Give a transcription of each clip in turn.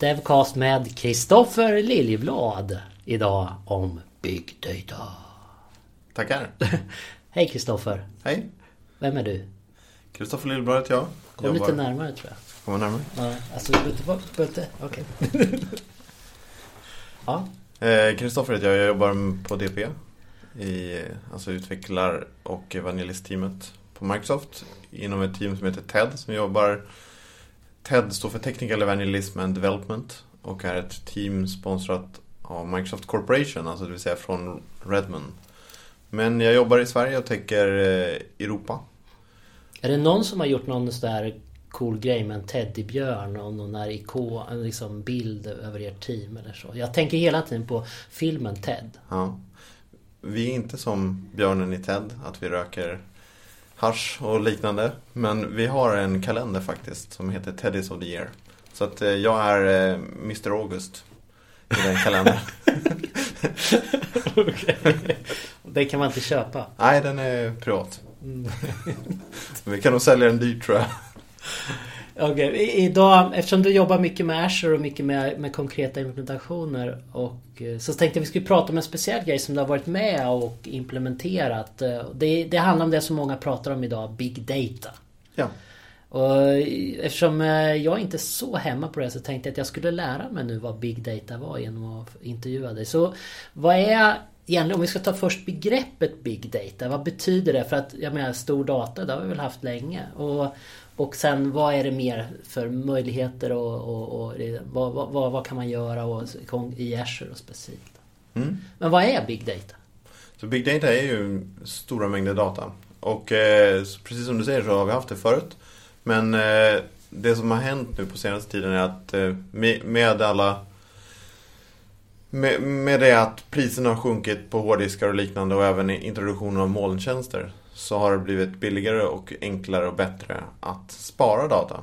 Devcast med Kristoffer Liljeblad. Idag om Big Data. Tackar. Hej Kristoffer. Hej. Vem är du? Kristoffer Lillblad heter jag. Kom Jobbar- lite närmare tror jag. Kommer närmare. Ja, alltså, Butte, Butte, okej. ja, Eh, Kristoffer heter jag. Jag jobbar på DP. I, alltså utvecklar och evangelistteamet på Microsoft. Inom ett team som heter TED som jobbar TED står för Technical Evangelism and Development och är ett team sponsrat av Microsoft Corporation, alltså det vill säga från Redmond. Men jag jobbar i Sverige och täcker eh, Europa. Är det någon som har gjort någon sån där cool grej med en teddybjörn och någon där ikon, liksom bild över ert team eller så? Jag tänker hela tiden på filmen Ted. Ja. Vi är inte som björnen i Ted, att vi röker hasch och liknande. Men vi har en kalender faktiskt som heter Teddy's of the Year. Så att eh, jag är eh, Mr August i den kalendern. Det kan man inte köpa. Nej, den är privat. vi kan nog sälja den dyrt tror jag. I- idag eftersom du jobbar mycket med Azure och mycket med, med konkreta implementationer och eh, så tänkte jag vi skulle prata om en speciell grej som du har varit med och implementerat. Eh, Det, det handlar om det som många pratar om idag, Big Data. Ja. Och Och eftersom eh, jag inte är så hemma på det så tänkte jag att jag skulle lära mig nu vad Big Data var genom att intervjua dig. Så vad är egentligen, om vi ska ta först begreppet Big Data, vad betyder det? För att jag menar stor data, det har vi väl haft länge. Och, och sen vad är det mer för möjligheter och, och, och vad, vad, vad, kan man göra och, i Azure och specifikt? Mm. Men vad är Big Data? Så Big Data är ju stora mängder data. Och eh, precis som du säger så har vi haft det förut. Men eh, det som har hänt nu på senaste tiden är att eh, med, med alla med, med det att priserna har sjunkit på hårddiskar och liknande och även introduktionen av molntjänster så har det blivit billigare och enklare och bättre att spara data.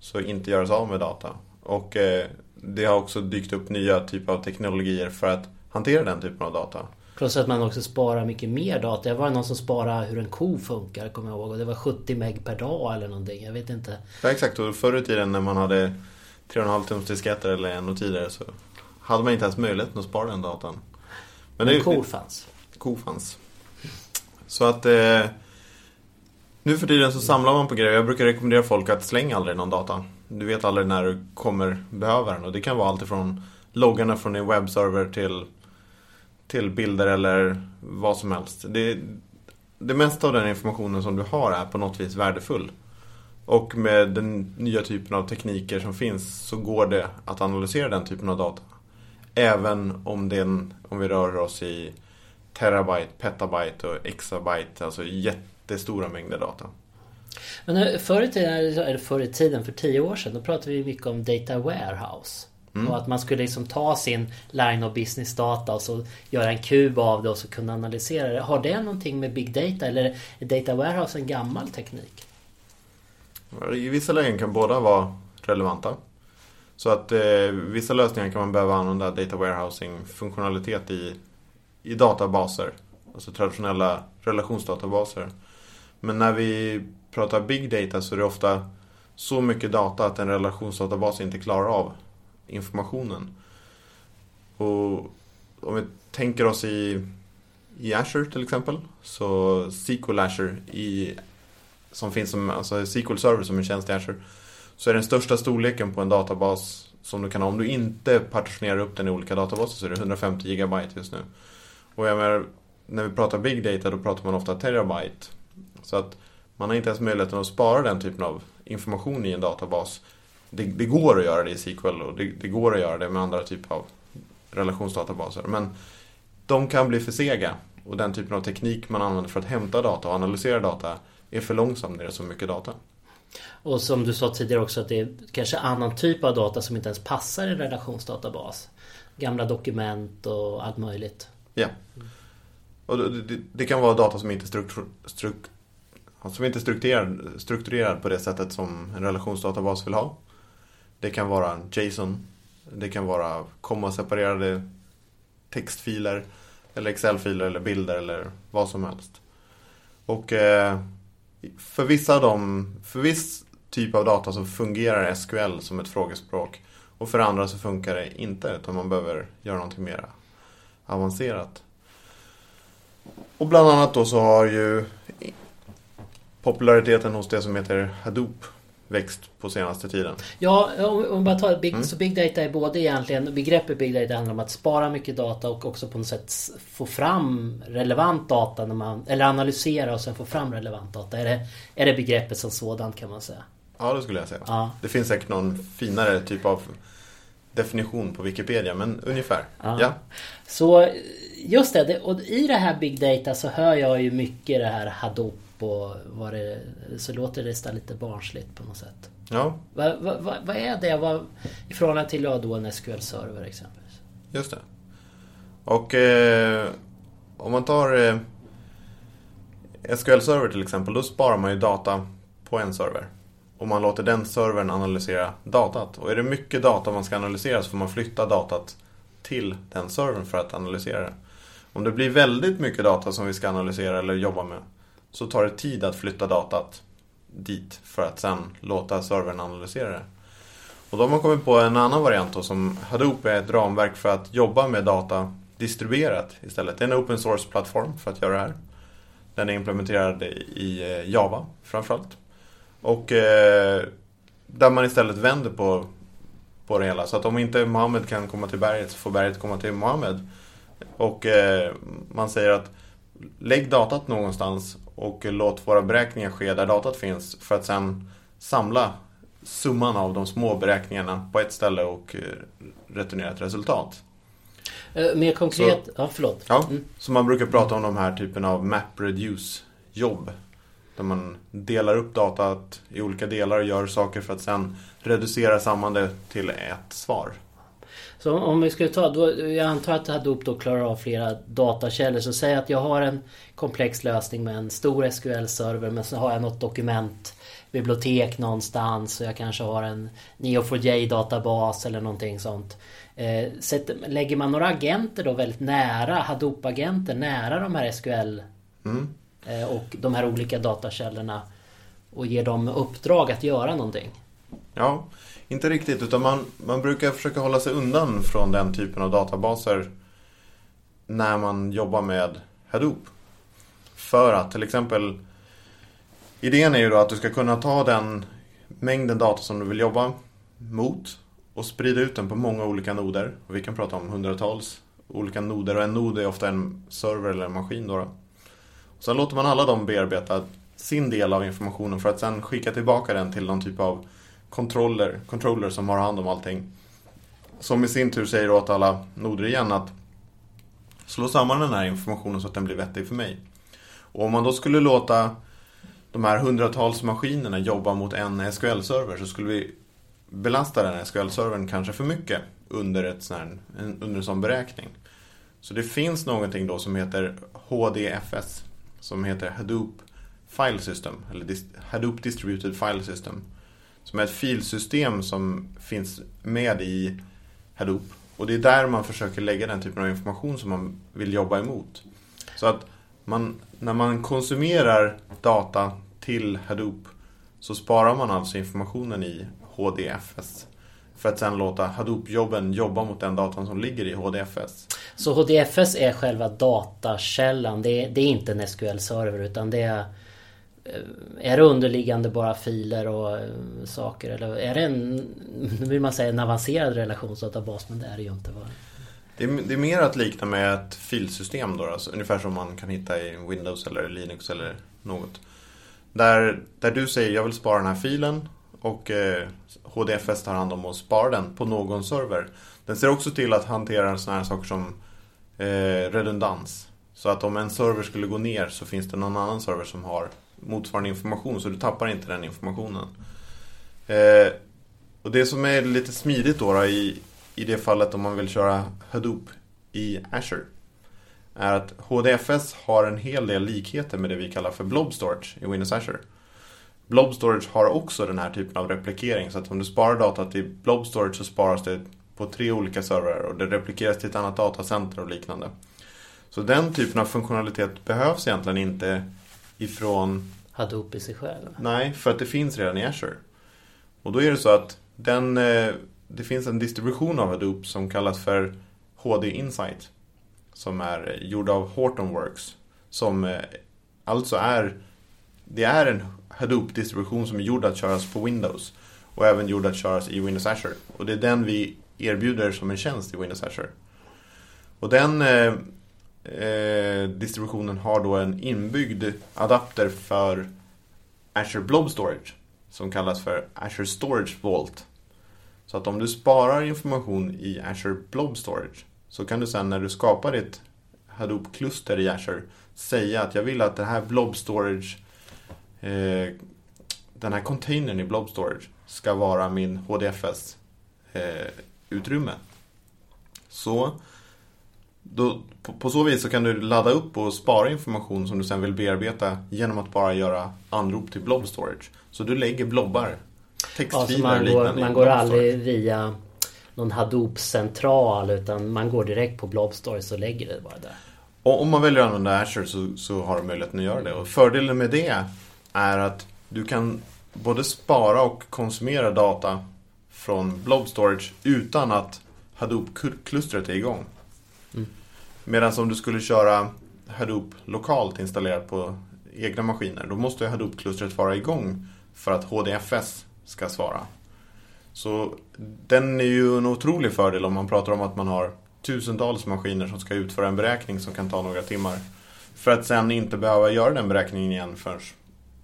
Så inte göra sig av med data. Och eh, det har också dykt upp nya typer av teknologier för att hantera den typen av data. Plus att man också sparar mycket mer data. Jag var någon som sparade hur en ko funkar, kommer jag ihåg. Och det var 70 meg per dag eller någonting. Jag vet inte. Ja, exakt. Och förr i tiden när man hade 3,5 tums disketter eller ännu tidigare så hade man inte ens möjligheten att spara den datan. Men det- kor fanns. ko fanns. Så att eh, nu för tiden så samlar man på grejer. Jag brukar rekommendera folk att slänga aldrig någon data. Du vet aldrig när du kommer behöva den. Och det kan vara allt ifrån loggarna från din webbserver till, till bilder eller vad som helst. Det, det mesta av den informationen som du har är på något vis värdefull. Och med den nya typen av tekniker som finns så går det att analysera den typen av data. Även om, den, om vi rör oss i terabyte, petabyte och exabyte, alltså jättestora mängder data. Men förr i tiden, eller förr i tiden, för tio år sedan, då pratade vi mycket om data warehouse. Och att man skulle liksom ta sin line of business data och så göra en kub av det och så kunna analysera det. Har det någonting med big data eller är data warehouse en gammal teknik? I vissa lägen kan båda vara relevanta. Så att eh, vissa lösningar kan man behöva använda data warehousing-funktionalitet i, i databaser. Alltså traditionella relationsdatabaser. Men när vi pratar big data så är det ofta så mycket data att en relationsdatabas inte klarar av informationen. Och om vi tänker oss i, i Azure till exempel. Så SQL Azure i, som finns som alltså SQL Server som en tjänst i Azure. Så är den största storleken på en databas som du kan ha. Om du inte partitionerar upp den i olika databaser så är det 150 gigabyte just nu. Och jag menar, när vi pratar big data då pratar man ofta terabyte. Så att man har inte ens möjligheten att spara den typen av information i en databas. Det, det går att göra det i SQL och det, det går att göra det med andra typer av relationsdatabaser. Men de kan bli för sega och den typen av teknik man använder för att hämta data och analysera data är för långsam när det är så mycket data. Och som du sa tidigare också att det är kanske annan typ av data som inte ens passar i en relationsdatabas. Gamla dokument och allt möjligt. Ja. Och det, det, det kan vara data som inte är struktur, struk, som inte strukturerad, strukturerad på det sättet som en relationsdatabas vill ha. Det kan vara JSON. Det kan vara kommaseparerade textfiler. Eller Excel-filer eller bilder eller vad som helst. Och eh, för vissa av dem, för viss typ av data så fungerar SQL som ett frågespråk. Och för andra så funkar det inte utan man behöver göra någonting mera avancerat. Och bland annat då så har ju populariteten hos det som heter Hadoop växt på senaste tiden. Ja, om vi bara tar big, mm. så Big Data är både egentligen, begreppet Big Data handlar om att spara mycket data och också på något sätt få fram relevant data när man, eller analysera och sen få fram relevant data. Är det, är det begreppet som sådant kan man säga? Ja, det skulle jag säga. Ja. Det finns säkert någon finare typ av definition på Wikipedia, men ungefär. Ja. ja. Så just det, och i det här Big Data så hör jag ju mycket det här Hadoop och vad det, så låter det nästan lite barnsligt på något sätt. Ja. Vad, vad, vad är det vad, i förhållande till då en SQL-server exempelvis? Just det. Och eh, om man tar eh, SQL-server till exempel, då sparar man ju data på en server. Och man låter den servern analysera datat. Och är det mycket data man ska analysera så får man flytta datat till den servern för att analysera det. Om det blir väldigt mycket data som vi ska analysera eller jobba med så tar det tid att flytta datat dit för att sen låta servern analysera det. Och då har man kommit på en annan variant då, som Hadoop är ett ramverk för att jobba med data distribuerat istället. Det är en open source-plattform för att göra det här. Den är implementerad i eh, Java framförallt. Och eh, där man istället vänder på, på det hela. Så att om inte Mohammed kan komma till berget så får berget komma till Mohammed. Och eh, man säger att lägg datat någonstans och låt våra beräkningar ske där datat finns för att sen samla summan av de små beräkningarna på ett ställe och eh, returnera ett resultat. Eh, mer konkret, så, ja förlåt. Ja, mm. så man brukar prata om de här typen av map-reduce-jobb. Där man delar upp datat i olika delar och gör saker för att sen reducera samman det till ett svar. Så om vi skulle ta, då, jag antar att Hadoop då klarar av flera datakällor. Så säg att jag har en komplex lösning med en stor SQL-server men så har jag något dokument bibliotek någonstans och jag kanske har en Neo4j-databas eller någonting sånt. Eh, lägger man några agenter då väldigt nära, Hadoop-agenter nära de här SQL mm. Eh, och de här olika datakällorna och ger dem uppdrag att göra någonting? Ja, inte riktigt, utan man, man brukar försöka hålla sig undan från den typen av databaser när man jobbar med Hadoop. För att till exempel Idén är ju då att du ska kunna ta den mängden data som du vill jobba mot och sprida ut den på många olika noder. Och vi kan prata om hundratals olika noder och en nod är ofta en server eller en maskin. Då. Sen låter man alla dem bearbeta sin del av informationen för att sen skicka tillbaka den till någon typ av controller, controller som har hand om allting. Som i sin tur säger åt alla noder igen att slå samman den här informationen så att den blir vettig för mig. Och om man då skulle låta de här hundratals maskinerna jobba mot en SQL-server så skulle vi belasta den SQL-servern kanske för mycket under, ett sån under en sån beräkning. Så det finns någonting då som heter HDFS som heter Hadoop File System eller Hadoop Distributed File System som är ett filsystem som finns med i Hadoop. Och det är där man försöker lägga den typen av information som man vill jobba emot. Så att man, när man konsumerar data till Hadoop så sparar man alltså informationen i HDFS. För att sen låta Hadoop-jobben jobba mot den datan som ligger i HDFS. Så HDFS är själva datakällan? Det är, det är inte en SQL-server utan det är Eh, är det underliggande bara filer och eh, saker eller är det en, nu vill man säga en avancerad relationsdatabas men det är det ju inte. Va? Det är, det är mer att likna med ett filsystem då, alltså, ungefär som man kan hitta i Windows eller Linux eller något. Där, där du säger jag vill spara den här filen och eh, HDFS tar hand om att spara den på någon server. Den ser också till att hantera sådana här saker som eh, redundans. Så att om en server skulle gå ner så finns det någon annan server som har motsvarande information så du tappar inte den informationen. Eh, och det som är lite smidigt då, då i, i det fallet om man vill köra Hadoop i Azure är att HDFS har en hel del likheter med det vi kallar för Blob Storage i Windows Azure. Blob Storage har också den här typen av replikering så att om du sparar data till Blob Storage så sparas det på tre olika servrar och det replikeras till ett annat datacenter och liknande. Så den typen av funktionalitet behövs egentligen inte ifrån Hadoop i sig själv? Nej, för att det finns redan i Azure. Och då är det så att den, eh, det finns en distribution av Hadoop som kallas för HD Insight. Som är gjord av Hortonworks. Som eh, alltså är, det är en Hadoop-distribution som är gjord att köras på Windows. Och även gjord att köras i Windows Azure. Och det är den vi erbjuder som en tjänst i Windows Azure. Och den eh, eh, distributionen har då en inbyggd adapter för Azure Blob Storage. Som kallas för Azure Storage Vault. Så att om du sparar information i Azure Blob Storage så kan du sen när du skapar ditt Hadoop-kluster i Azure säga att jag vill att det här Blob Storage eh, den här containern i Blob Storage ska vara min HDFS eh. Så då, på, på, så vis så kan du ladda upp och spara information som du sen vill bearbeta genom att bara göra anrop till Blob Storage. Så du lägger blobbar, textfiler ja, man går, man går aldrig via någon Hadoop-central utan man går direkt på Blob Storage och lägger det bara där. Och om man väljer att använda Azure så, så har du möjligheten att göra det. Och fördelen med det är att du kan både spara och konsumera data från Blob Storage utan att Hadoop-klustret är igång. Mm. Medan om du skulle köra Hadoop lokalt installerat på egna maskiner, då måste Hadoop-klustret vara igång för att HDFS ska svara. Så den är ju en otrolig fördel om man pratar om att man har tusentals maskiner som ska utföra en beräkning som kan ta några timmar. För att sen inte behöva göra den beräkningen igen förrän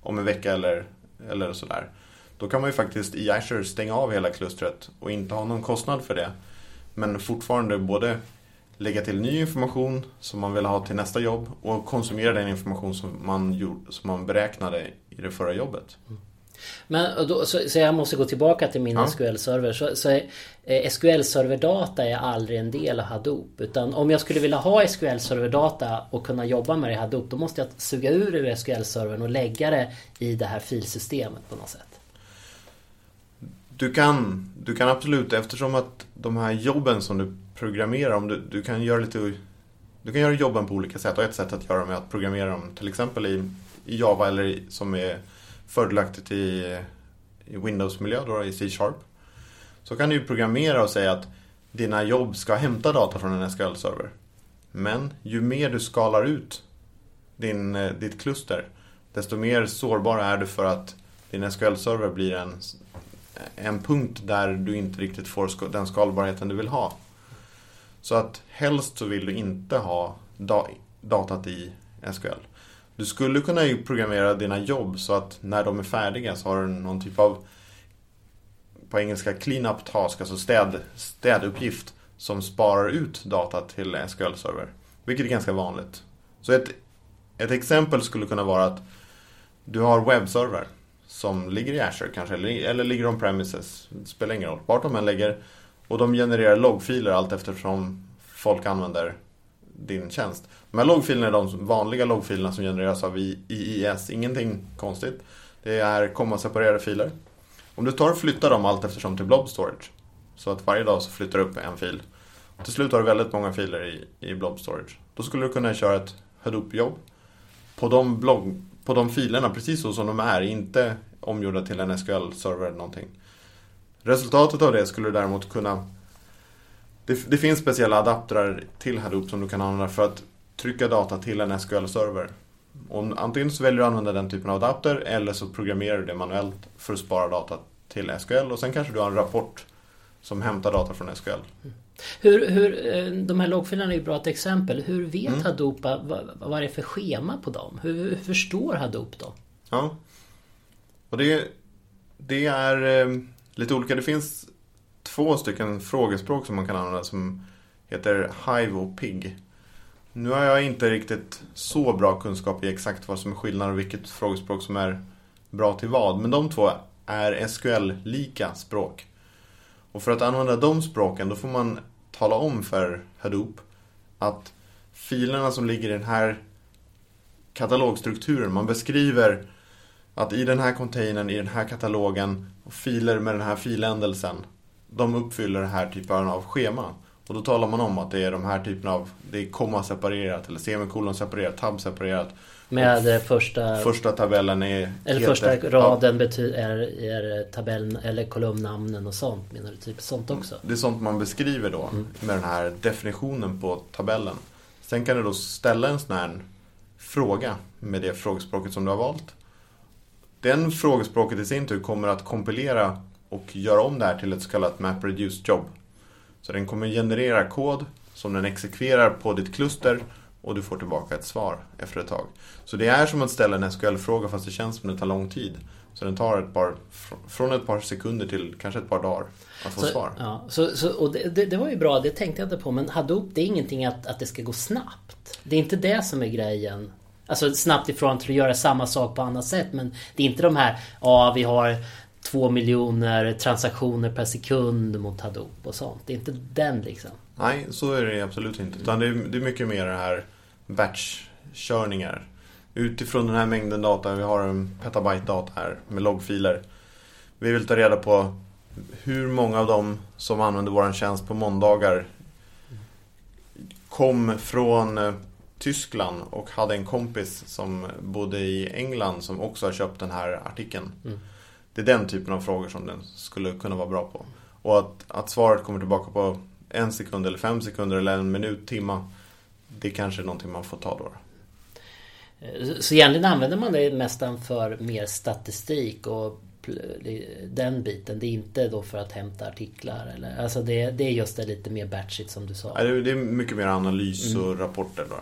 om en vecka eller, eller sådär. Då kan man ju faktiskt i Azure stänga av hela klustret och inte ha någon kostnad för det. Men fortfarande både lägga till ny information som man vill ha till nästa jobb och konsumera den information som man, gjorde, som man beräknade i det förra jobbet. Mm. Men då, så, så, jag måste gå tillbaka till min ja. SQL-server. Så, så eh, SQL-serverdata är aldrig en del av Hadoop. Utan om jag skulle vilja ha SQL-serverdata och kunna jobba med det i Hadoop. Då måste jag suga ur ur SQL-servern och lägga det i det här filsystemet på något sätt. Du kan, du kan absolut, eftersom att de här jobben som du programmerar, om du, du kan göra lite du kan göra jobben på olika sätt och ett sätt att göra dem är att programmera dem till exempel i, i Java eller i, som är fördelaktigt i, i Windows-miljö, då, i C-sharp. Så kan du programmera och säga att dina jobb ska hämta data från en SQL-server. Men ju mer du skalar ut din, eh, ditt kluster, desto mer sårbar är du för att din SQL-server blir en, en punkt där du inte riktigt får den skalbarheten du vill ha. Så att helst så vill du inte ha datat i SQL. Du skulle kunna programmera dina jobb så att när de är färdiga så har du någon typ av på engelska clean-up task, alltså städ, städuppgift som sparar ut data till SQL-server. Vilket är ganska vanligt. Så ett, ett exempel skulle kunna vara att du har webbserver som ligger i Azure kanske, eller, eller ligger on-premises. Det spelar ingen roll. Vart de än ligger. Och de genererar loggfiler allt eftersom folk använder din tjänst. De här loggfilerna är de vanliga loggfilerna som genereras av IIS. Ingenting konstigt. Det är kommaseparerade filer. Om du tar och flyttar dem allt eftersom till blob storage. Så att varje dag så flyttar du upp en fil. Och till slut har du väldigt många filer i, i blob storage. Då skulle du kunna köra ett Hadoop-jobb på de, blogg, på de filerna precis så som de är. Inte omgjorda till en SQL-server eller någonting. Resultatet av det skulle du däremot kunna det, det, finns speciella adaptrar till Hadoop som du kan använda för att trycka data till en SQL-server. Antingen så väljer du att använda den typen av adapter eller så programmerar du det manuellt för att spara data till SQL och sen kanske du har en rapport som hämtar data från SQL. Hur, hur, eh, de här loggfilerna är ju ett bra exempel. Hur vet mm. Hadoop vad, vad är det för schema på dem? Hur, hur förstår Hadoop dem? Ja, och det, det är eh, lite olika. Det finns två stycken frågespråk som man kan använda som heter Hive och Pig. Nu har jag inte riktigt så bra kunskap i exakt vad som är skillnad och vilket frågespråk som är bra till vad. Men de två är SQL-lika språk. Och för att använda de språken då får man tala om för Hadoop att filerna som ligger i den här katalogstrukturen, man beskriver att i den här containern, i den här katalogen och filer med den här filändelsen de uppfyller den här typen av schema. Och då talar man om att det är de här typerna av, det är komma separerat eller semikolon separerat, tab separerat. Med första... Första tabellen är... Eller heter, första raden ja. betyder, är, är tabellen eller kolumnnamnen och sånt menar du? Typ sånt också? Det är sånt man beskriver då mm. med den här definitionen på tabellen. Sen kan du då ställa en sån här fråga med det frågespråket som du har valt. Den frågespråket i sin tur kommer att kompilera och göra om det här till ett så kallat MapReduce jobb. Så den kommer generera kod som den exekverar på ditt kluster och du får tillbaka ett svar efter ett tag. Så det är som att ställa en SQL-fråga fast det känns som att det tar lång tid. Så den tar ett par, från ett par sekunder till kanske ett par dagar att få så, svar. Ja, så, så, och det, det, det, var ju bra, det tänkte jag inte på. Men Hadoop, det är ingenting att, att det ska gå snabbt. Det är inte det som är grejen. Alltså snabbt ifrån till att göra samma sak på annat sätt. Men det är inte de här, ja vi har två miljoner transaktioner per sekund mot Hadoop och sånt. Det är inte den liksom. Nej, så är det absolut inte. Utan det är, det är mycket mer det här batch-körningar. Utifrån den här mängden data, vi har en petabyte data här med loggfiler. Vi vill ta reda på hur många av dem som använder vår tjänst på måndagar kom från eh, Tyskland och hade en kompis som bodde i England som också har köpt den här artikeln. Mm. Det är den typen av frågor som den skulle kunna vara bra på. Och att, att svaret kommer tillbaka på en sekund eller fem sekunder eller en minut, timma. Det kanske är någonting man får ta då. Så egentligen använder man det nästan för mer statistik och den biten. Det är inte då för att hämta artiklar. Eller, alltså det, det är just det lite mer batchigt som du sa. det är mycket mer analys och mm. rapporter. Då.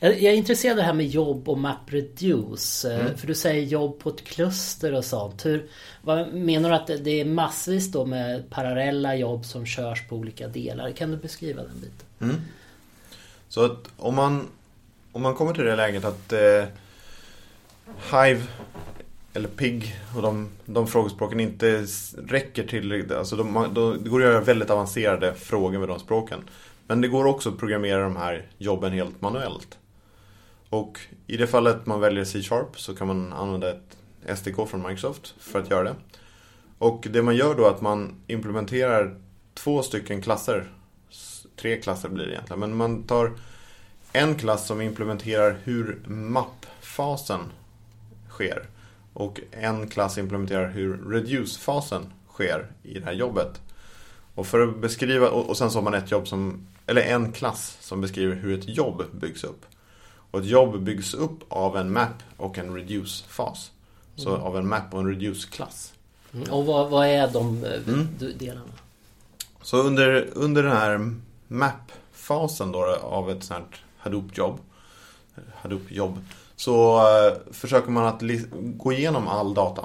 Jag är intresserad av det här med jobb och MapReduce. Mm. För du säger jobb på ett kluster och sånt. Hur, vad, menar du att det är massvis då med parallella jobb som körs på olika delar? Kan du beskriva den biten? Mm. Så att om man, om man kommer till det läget att eh, Hive eller PIG och de, de frågespråken inte räcker till. Alltså de, de, det går att göra väldigt avancerade frågor med de språken. Men det går också att programmera de här jobben helt manuellt. Och i det fallet man väljer C-sharp så kan man använda ett SDK från Microsoft för att göra det. Och det man gör då är att man implementerar två stycken klasser. Tre klasser blir det egentligen. Men man tar en klass som implementerar hur mappfasen sker. Och en klass implementerar hur reduce-fasen sker i det här jobbet. Och för att beskriva, och sen så har man ett jobb som, eller en klass som beskriver hur ett jobb byggs upp. Och ett jobb byggs upp av en map och en reduce-fas. Så mm. av en map och en reduce-klass. Mm. Och vad, vad, är de eh, mm. delarna? Så under, under den här map-fasen då av ett sånt här Hadoop-jobb Hadoop-jobb så uh, försöker man att gå igenom all data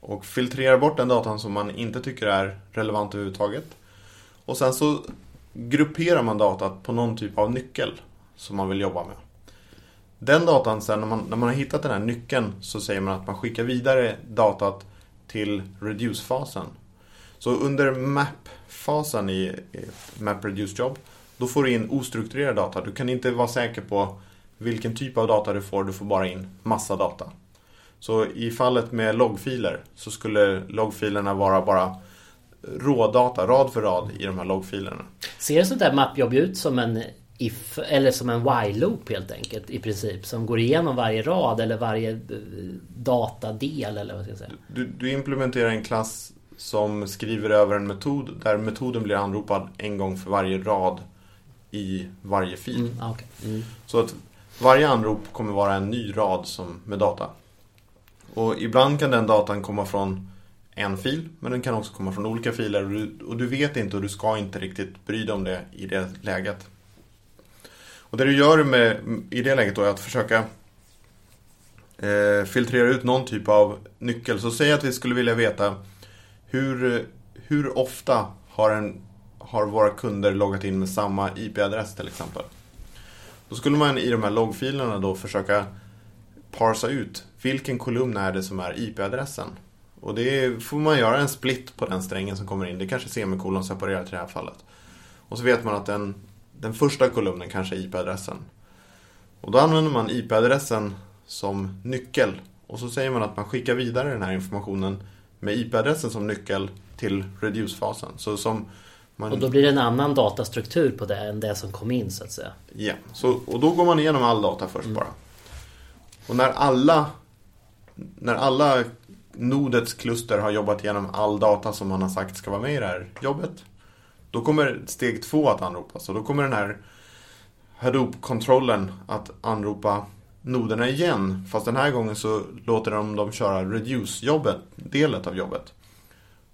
och filtrera bort den datan som man inte tycker är relevant överhuvudtaget. Och sen så grupperar man datat på någon typ av nyckel som man vill jobba med. Den datan sen, när man, när man har hittat den här nyckeln så säger man att man skickar vidare datat till reduce-fasen. Så under map-fasen i, i map reduce job, då får du in ostrukturerad data. Du kan inte vara säker på vilken typ av data du får. Du får bara in massa data. Så i fallet med loggfiler så skulle loggfilerna vara bara rådata, rad för rad i de här loggfilerna. Ser sånt där mappjobb ut som en if eller som en while-loop helt enkelt i princip? Som går igenom varje rad eller varje eh, datadel eller vad ska jag säga? Du, du implementerar en klass som skriver över en metod där metoden blir anropad en gång för varje rad i varje fil. Mm, ah, okay. mm. Så att varje anrop kommer vara en ny rad som, med data. Och ibland kan den datan komma från en fil, men den kan också komma från olika filer och du, och du vet inte och du ska inte riktigt bry dig om det i det läget. Och det du gör med, i det läget då är att försöka eh, filtrera ut någon typ av nyckel. Så säg att vi skulle vilja veta hur, hur ofta har, en, har våra kunder loggat in med samma IP-adress till exempel. Då skulle man i de här loggfilerna då försöka parsa ut vilken kolumn är det som är IP-adressen. Och det får man göra en split på den strängen som kommer in. Det är kanske semikolon separerat i det här fallet. Och så vet man att den, den första kolumnen kanske är IP-adressen. Och då använder man IP-adressen som nyckel. Och så säger man att man skickar vidare den här informationen med IP-adressen som nyckel till reduce-fasen. Så som Man, Och då blir det en annan datastruktur på det än det som kom in så att säga. Ja, så, och då går man igenom all data först bara. Och när alla, när alla nodets kluster har jobbat igenom all data som man har sagt ska vara med i det här jobbet. Då kommer steg två att anropas och då kommer den här Hadoop-kontrollen att anropa noderna igen. Fast den här gången så låter de dem köra reduce-jobbet, delet av jobbet.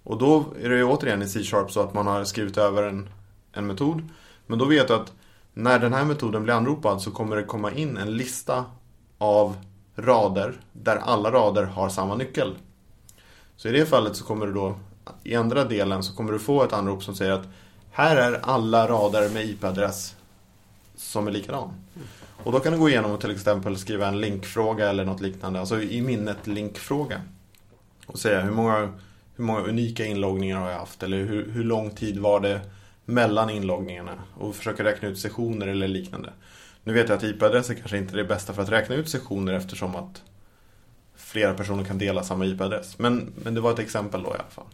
Och då är det ju återigen i C-sharp så att man har skrivit över en, en metod. Men då vet du att när den här metoden blir anropad så kommer det komma in en lista av rader där alla rader har samma nyckel. Så i det fallet så kommer du då, i andra delen så kommer du få ett anrop som säger att här är alla rader med IP-adress som är likadan. Och då kan du gå igenom och till exempel skriva en linkfråga eller något liknande, alltså i minnet linkfråga. Och säga hur många, hur många unika inloggningar har jag haft eller hur, hur lång tid var det mellan inloggningarna och försöka räkna ut sessioner eller liknande. Nu vet jag att IP-adresser kanske inte är det bästa för att räkna ut sessioner eftersom att flera personer kan dela samma IP-adress. Men, men det var ett exempel då i alla fall.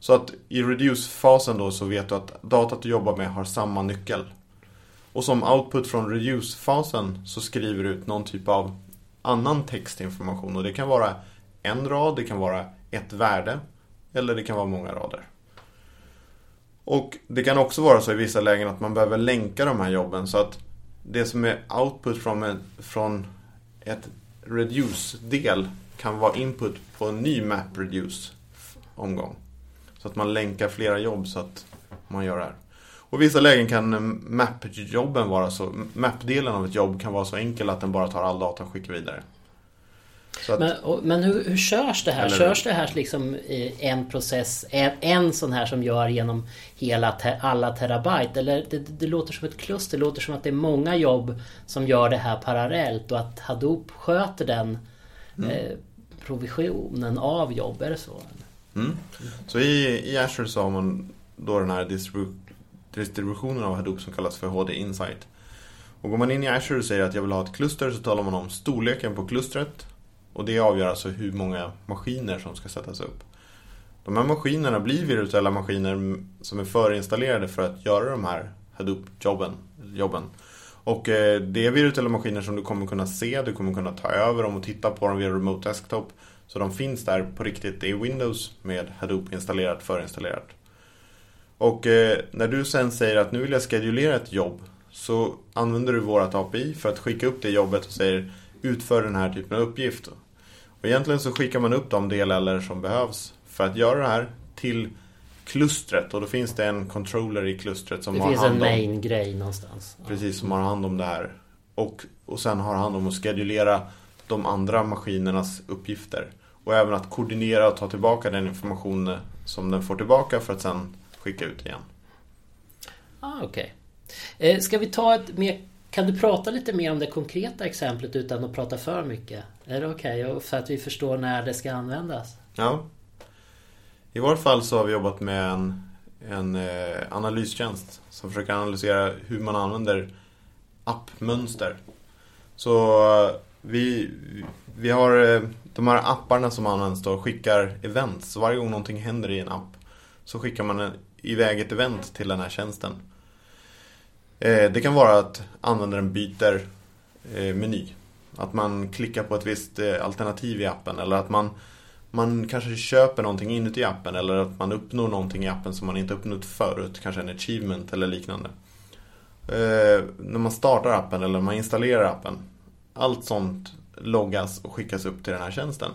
Så att i reduce-fasen då så vet du att datat du jobbar med har samma nyckel. Och som output från reduce-fasen så skriver du ut någon typ av annan textinformation. Och det kan vara en rad, det kan vara ett värde eller det kan vara många rader. Och det kan också vara så i vissa lägen att man behöver länka de här jobben så att det som är output från, en, från ett reduce-del kan vara input på en ny map reduce-omgång. Så att man länkar flera jobb så att man gör det här. Och i vissa lägen kan map-jobben vara så, map-delen av ett jobb kan vara så enkel att den bara tar all data och skickar vidare. Att, men, och, men hur, hur körs det här? Eller, körs det här liksom i en process, en, en sån här som gör genom hela te, alla terabyte? Eller det, det, låter som ett kluster, det låter som att det är många jobb som gör det här parallellt och att Hadoop sköter den mm. eh, provisionen av jobb, är det så? Mm. Så i, i Azure så har man då den här distribu distributionen av Hadoop som kallas för HD Insight. Och går man in i Azure och säger att jag vill ha ett kluster så talar man om storleken på klustret och det avgör alltså hur många maskiner som ska sättas upp. De här maskinerna blir virtuella maskiner som är förinstallerade för att göra de här Hadoop-jobben. Jobben. Och eh, det är virtuella maskiner som du kommer kunna se, du kommer kunna ta över dem och titta på dem via Remote Desktop. Så de finns där på riktigt i Windows med Hadoop installerat, förinstallerat. Och eh, när du sen säger att nu vill jag skedulera ett jobb så använder du vårt API för att skicka upp det jobbet och säger utför den här typen av uppgift. Och egentligen så skickar man upp de delar som behövs för att göra det här till klustret och då finns det en controller i klustret som det har hand om... Det finns en main-grej någonstans. Precis, som har hand om det här. Och, och sen har hand om att skedulera de andra maskinernas uppgifter. Och även att koordinera och ta tillbaka den information som den får tillbaka för att sen skicka ut igen. Ah, Okej. Okay. Eh, ska vi ta ett mer kan du prata lite mer om det konkreta exemplet utan att prata för mycket? Är det okej? Okay? För att vi förstår när det ska användas. Ja. I vårt fall så har vi jobbat med en, en eh, analystjänst som försöker analysera hur man använder appmönster. Så eh, vi, vi har eh, de här apparna som används då skickar events. Så varje gång någonting händer i en app så skickar man iväg ett event till den här tjänsten. Eh, det kan vara att användaren byter eh, meny. Att man klickar på ett visst eh, alternativ i appen eller att man, man kanske köper någonting inuti appen eller att man uppnår någonting i appen som man inte uppnått förut. Kanske en achievement eller liknande. När man startar appen eller man installerar appen. Allt sånt loggas och skickas upp till den här tjänsten.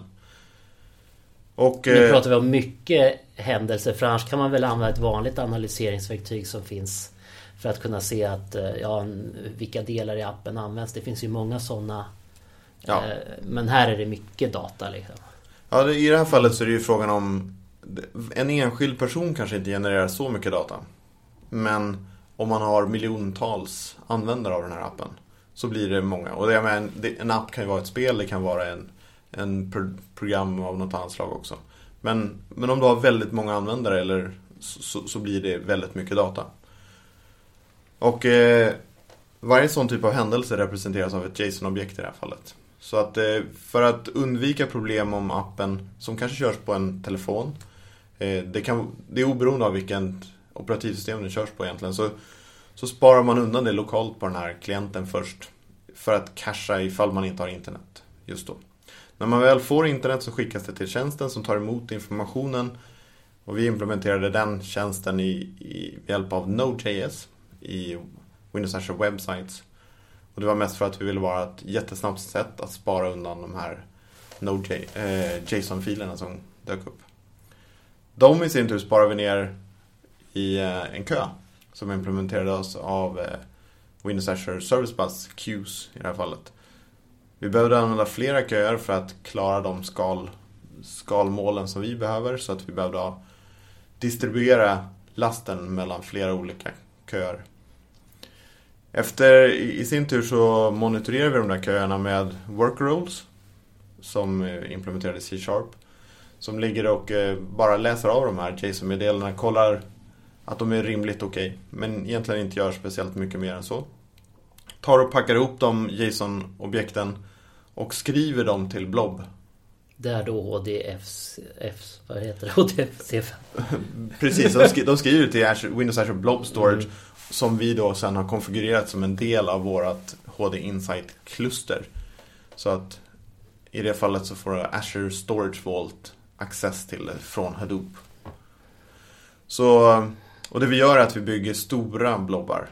Och, nu pratar vi om mycket händelser för annars kan man väl använda ett vanligt analyseringsverktyg som finns för att kunna se att, eh, ja, vilka delar i appen används. Det finns ju många sådana. Ja. Eh, men här är det mycket data liksom. Ja, i det här fallet så är det ju frågan om en enskild person kanske inte genererar så mycket data. Men om man har miljontals användare av den här appen så blir det många. Och det, men, en app kan ju vara ett spel, det kan vara en, en program av något annat slag också. Men, men om du har väldigt många användare eller så, så blir det väldigt mycket data. Och eh, varje sån typ av händelse representeras av ett JSON-objekt i det här fallet. Så att eh, för att undvika problem om appen som kanske körs på en telefon. Eh, det, kan, det är oberoende av vilken operativsystem den körs på egentligen så, så sparar man undan det lokalt på den här klienten först. För att casha ifall man inte har internet just då. När man väl får internet så skickas det till tjänsten som tar emot informationen och vi implementerade den tjänsten i, i hjälp av Node.js i Windows Azure Websites. Och det var mest för att vi ville vara ett jättesnabbt sätt att spara undan de här eh, JSON-filerna som dök upp. De i sin tur sparar vi ner i eh, en kö som implementerades av eh, Windows Azure Service Bus Queues i det här fallet. Vi behövde använda flera köer för att klara de skal, skalmålen som vi behöver så att vi behövde distribuera lasten mellan flera olika köer. Efter, i sin tur så monitorerar vi de där köerna med workroles som eh, implementerade C-sharp. Som ligger och eh, bara läser av de här JSON-meddelandena, kollar att de är rimligt okej. Okay, men egentligen inte gör speciellt mycket mer än så. Tar och packar ihop de JSON-objekten och skriver dem till blob. Där då HDFs, Fs, vad heter det? HDFC5. Precis, de, skri de skriver till Azure, Windows Azure Blob Storage mm som vi då sen har konfigurerat som en del av vårt HD Insight-kluster. Så att i det fallet så får Azure Storage Vault access till det från Hadoop. Så, och det vi gör är att vi bygger stora blobbar.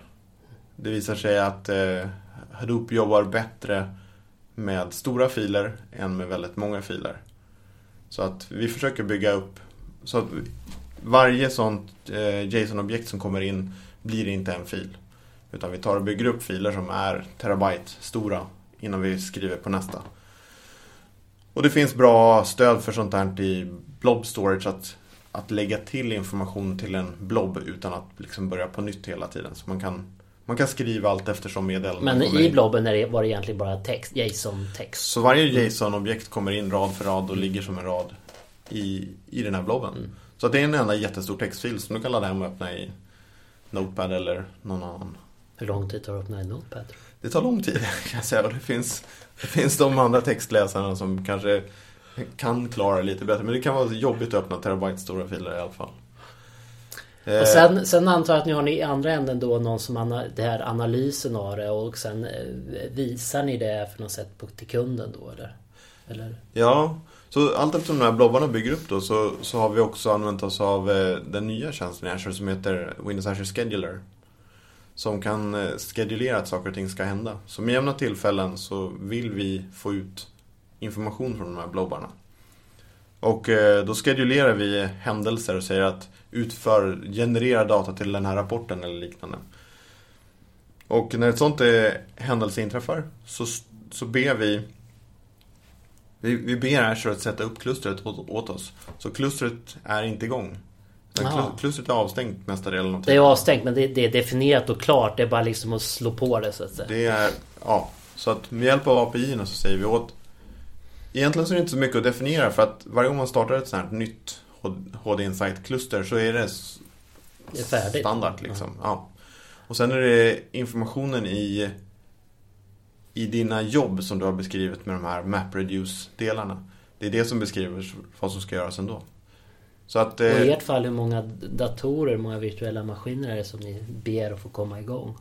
Det visar sig att eh, Hadoop jobbar bättre med stora filer än med väldigt många filer. Så att vi försöker bygga upp så att varje sånt eh, JSON-objekt som kommer in blir inte en fil. Utan vi tar och bygger upp filer som är terabyte stora innan vi skriver på nästa. Och det finns bra stöd för sånt här i blob storage att, att lägga till information till en blob utan att liksom börja på nytt hela tiden. Så man kan man kan skriva allt eftersom meddelandena Men i blobben är det, var det egentligen bara text, JSON-text. Så varje JSON-objekt kommer in rad för rad och ligger som en rad i, i den här blobben. Mm. Så det är en enda jättestor textfil som du kan ladda hem och öppna i Notepad eller någon annan. Hur lång tid tar det att öppna i Notepad? Det tar lång tid kan jag säga. Och det finns, det finns de andra textläsarna som kanske kan klara lite bättre. Men det kan vara jobbigt att öppna terabyte stora filer i alla fall. Eh. Och sen, sen antar jag att ni har i andra änden då någon som det här analysen av det och sen eh, visar ni det för något sätt på, till kunden då eller? eller? Ja, så allt eftersom de här blobbarna bygger upp då så, så har vi också använt oss av eh, den nya tjänsten i Azure som heter Windows Azure Scheduler. Som kan eh, skedulera att saker och ting ska hända. Så med jämna tillfällen så vill vi få ut information från de här blobbarna. Och eh, då schedulerar vi händelser och säger att utför, genererar data till den här rapporten eller liknande. Och när ett sånt eh, händelse inträffar så, så ber vi vi, vi ber Azure att sätta upp klustret åt, åt oss. Så klustret är inte igång. Klustret är avstängt mesta delen av tiden. Det är avstängt men det, det, är definierat och klart. Det är bara liksom att slå på det så att säga. Det är, ja. Så att med hjälp av API så säger vi åt Egentligen så är det inte så mycket att definiera för att varje gång man startar ett sånt här nytt HD Insight-kluster så är det, det är standard. Liksom. Ja. ja. Och sen är det informationen i, i dina jobb som du har beskrivit med de här MapReduce-delarna. Det är det som beskriver vad som ska göras ändå. Så att, och I ert fall, hur många datorer, hur många virtuella maskiner är det som ni ber att få komma igång?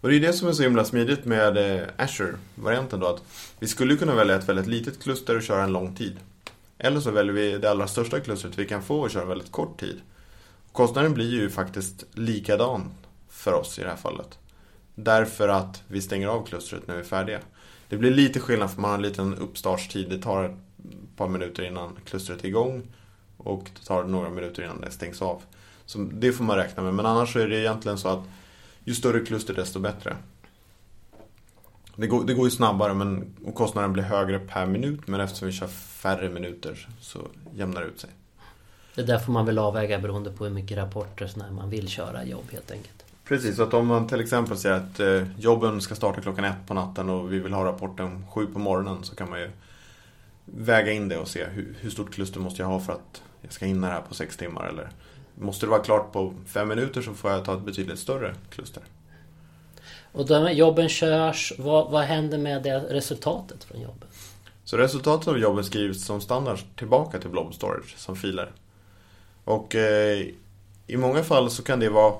Och det är det som är så himla smidigt med eh, Azure-varianten då. Att vi skulle kunna välja ett väldigt litet kluster och köra en lång tid. Eller så väljer vi det allra största klustret vi kan få och köra väldigt kort tid. Kostnaden blir ju faktiskt likadan för oss i det här fallet. Därför att vi stänger av klustret när vi är färdiga. Det blir lite skillnad för man har en liten uppstartstid. Det tar ett par minuter innan klustret är igång. Och det tar några minuter innan det stängs av. Så det får man räkna med. Men annars så är det egentligen så att ju större kluster desto bättre. Det går, det går ju snabbare men, och kostnaden blir högre per minut men eftersom vi kör färre minuter så jämnar det ut sig. Det där får man väl avväga beroende på hur mycket rapporter när man vill köra jobb helt enkelt. Precis, så att om man till exempel säger att eh, jobben ska starta klockan ett på natten och vi vill ha rapporten sju på morgonen så kan man ju väga in det och se hur, hur stort kluster måste jag ha för att jag ska hinna det här på sex timmar eller måste det vara klart på fem minuter så får jag ta ett betydligt större kluster. Och de jobben körs, vad, vad händer med det resultatet från jobben? Så resultatet av jobben skrivs som standard tillbaka till Blob Storage som filer. Och eh, i många fall så kan det vara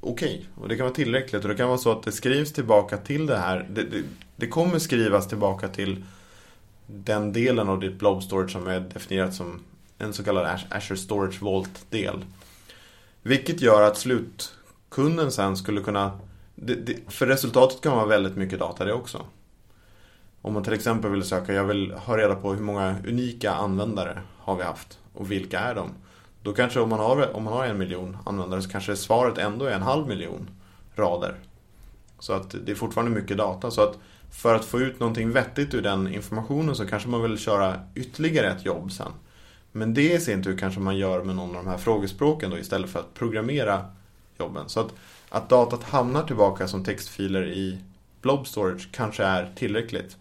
okej. Okay. Och det kan vara tillräckligt. Och det kan vara så att det skrivs tillbaka till det här. Det, det, det kommer skrivas tillbaka till den delen av ditt blob storage som är definierat som en så kallad Azure Storage Vault-del. Vilket gör att slutkunden sen skulle kunna... För resultatet kan vara väldigt mycket data det också. Om man till exempel vill söka, jag vill ha reda på hur många unika användare har vi haft och vilka är de? Då kanske om man har, om man har en miljon användare så kanske svaret ändå är en halv miljon rader. Så att det är fortfarande mycket data. Så att för att få ut någonting vettigt ur den informationen så kanske man vill köra ytterligare ett jobb sen. Men det i sin tur kanske man gör med någon av de här frågespråken då istället för att programmera jobben. Så att, att datat hamnar tillbaka som textfiler i blob storage kanske är tillräckligt.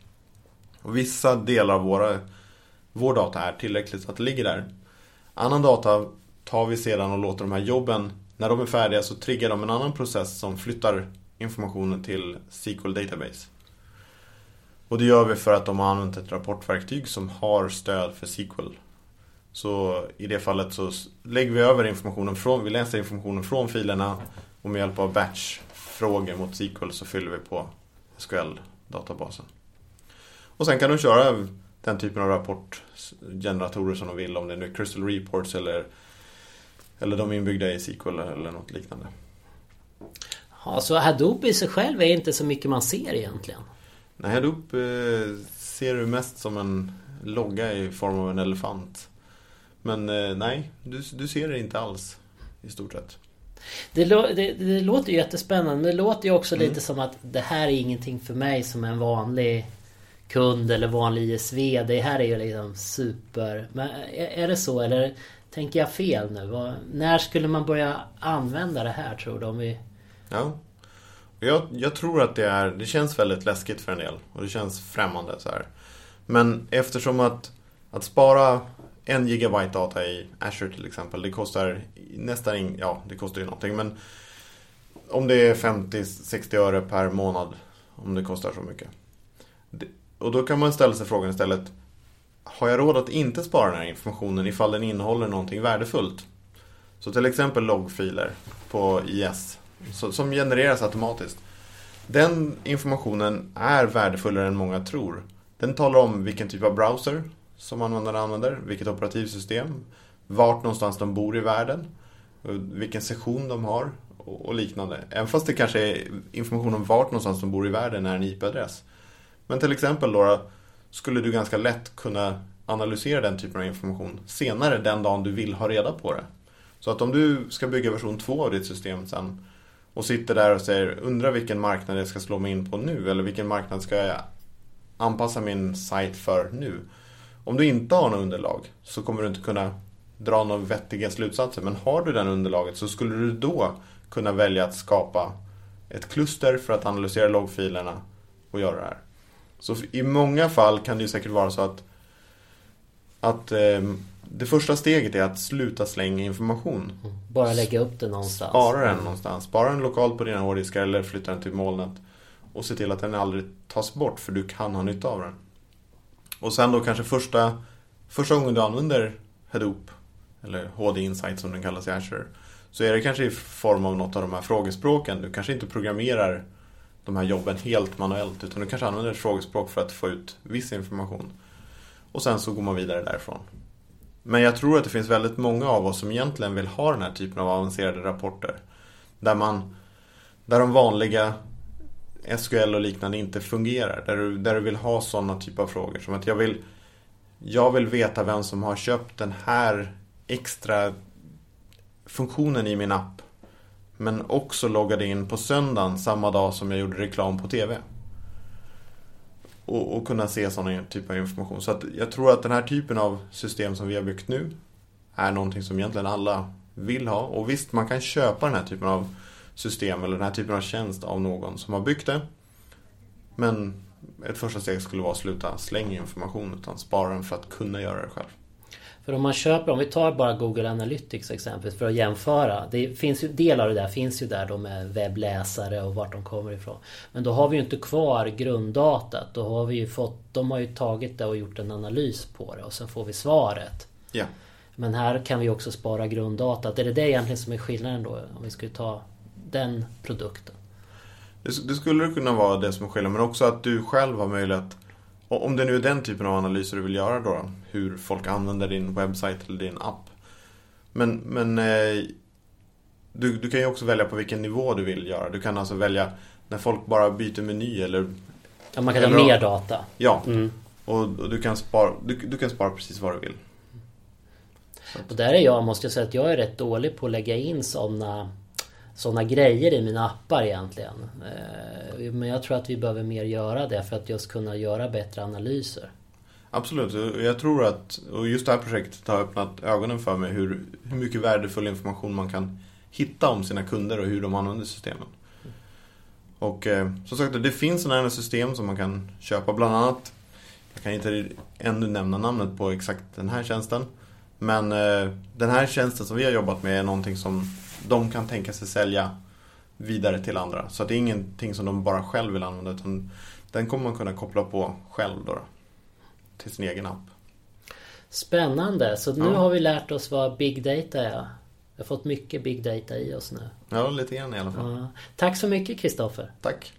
Och vissa delar av våra, vår data är tillräckligt så att det ligger där. Annan data tar vi sedan och låter de här jobben, när de är färdiga så triggar de en annan process som flyttar informationen till SQL Database. Och det gör vi för att de har använt ett rapportverktyg som har stöd för SQL. Så i det fallet så lägger vi över informationen från, vi läser informationen från filerna och med hjälp av batch-frågor mot SQL så fyller vi på SQL-databasen. Och sen kan du köra den typen av rapportgeneratorer som de vill, om det nu är Crystal Reports eller, eller de inbyggda i SQL eller något liknande. Ja, så Hadoop i sig själv är inte så mycket man ser egentligen? Nej, Hadoop eh, ser du mest som en logga i form av en elefant. Men eh, nej, du, du ser det inte alls i stort sett. Det, det, det låter ju jättespännande men det låter ju också mm. lite som att det här är ingenting för mig som en vanlig kund eller vanlig ISV. Det här är ju liksom super... Men är det så eller tänker jag fel nu? När skulle man börja använda det här tror du? Om vi... Ja. Jag, jag tror att det är... Det känns väldigt läskigt för en del. Och det känns främmande så här. Men eftersom att, att spara en gigabyte data i Azure till exempel. Det kostar nästan in, ja det kostar ju någonting men om det är 50-60 öre per månad om det kostar så mycket. Och då kan man ställa sig frågan istället Har jag råd att inte spara den här informationen ifall den innehåller någonting värdefullt? Så till exempel loggfiler på IS som genereras automatiskt. Den informationen är värdefullare än många tror. Den talar om vilken typ av browser som användaren använder, vilket operativsystem, vart någonstans de bor i världen, vilken session de har och liknande. Även fast det kanske är information om vart någonstans de bor i världen är en IP-adress. Men till exempel då skulle du ganska lätt kunna analysera den typen av information senare den dagen du vill ha reda på det. Så att om du ska bygga version 2 av ditt system sen och sitter där och säger undrar vilken marknad jag ska slå mig in på nu eller vilken marknad ska jag anpassa min sajt för nu. Om du inte har något underlag så kommer du inte kunna dra några vettiga slutsatser. Men har du den underlaget så skulle du då kunna välja att skapa ett kluster för att analysera loggfilerna och göra det här. Så i många fall kan det ju säkert vara så att, att eh, det första steget är att sluta slänga information. Bara lägga upp den någonstans. Spara den någonstans. Spara den lokalt på dina hårddiskar eller flytta den till molnet. Och se till att den aldrig tas bort för du kan ha nytta av den. Och sen då kanske första, första gången du använder Hadoop eller HD Insight som den kallas i Azure så är det kanske i form av något av de här frågespråken. Du kanske inte programmerar de här jobben helt manuellt utan du kanske använder ett frågespråk för att få ut viss information. Och sen så går man vidare därifrån. Men jag tror att det finns väldigt många av oss som egentligen vill ha den här typen av avancerade rapporter. Där man där de vanliga SQL och liknande inte fungerar. Där du, där du vill ha sådana typer av frågor. Som att jag vill, jag vill veta vem som har köpt den här extra funktionen i min app. Men också loggade in på söndagen samma dag som jag gjorde reklam på TV. Och, och kunna se sådana typer av information. Så att jag tror att den här typen av system som vi har byggt nu är någonting som egentligen alla vill ha. Och visst, man kan köpa den här typen av system eller den här typen av tjänst av någon som har byggt det. Men ett första steg skulle vara att sluta slänga information utan spara den för att kunna göra det själv. För om man köper, om vi tar bara Google Analytics exempel för att jämföra. Det finns ju, del av det där finns ju där då med webbläsare och vart de kommer ifrån. Men då har vi ju inte kvar grunddatat. Då har vi ju fått, de har ju tagit det och gjort en analys på det och sen får vi svaret. Ja. Men här kan vi också spara grunddata. Är det det egentligen som är skillnaden då? Om vi skulle ta den produkten. Det, det skulle kunna vara det som är skillnaden. Men också att du själv har möjlighet om det nu är den typen av analyser du vill göra då, hur folk använder din webbsajt eller din app. Men, men eh, du, du kan ju också välja på vilken nivå du vill göra. Du kan alltså välja när folk bara byter meny eller... Ja, man kan ha mer data. Ja, mm. och, och, du, kan spara, du, du, kan spara precis vad du vill. Och där är jag, måste jag säga att jag är rätt dålig på att lägga in sådana sådana grejer i mina appar egentligen. Eh, men jag tror att vi behöver mer göra det för att just kunna göra bättre analyser. Absolut, jag tror att och just det här projektet har öppnat ögonen för mig hur, hur mycket värdefull information man kan hitta om sina kunder och hur de använder systemen. Och eh, som sagt, det finns sådana här system som man kan köpa bland annat. Jag kan inte ännu nämna namnet på exakt den här tjänsten. Men eh, den här tjänsten som vi har jobbat med är någonting som de kan tänka sig sälja vidare till andra. Så det är ingenting som de bara själv vill använda utan den kommer man kunna koppla på själv då, till sin egen app. Spännande, så nu ja. har vi lärt oss vad Big Data är. Vi har fått mycket Big Data i oss nu. Ja, lite grann i alla fall. Ja. Tack så mycket Kristoffer. Tack.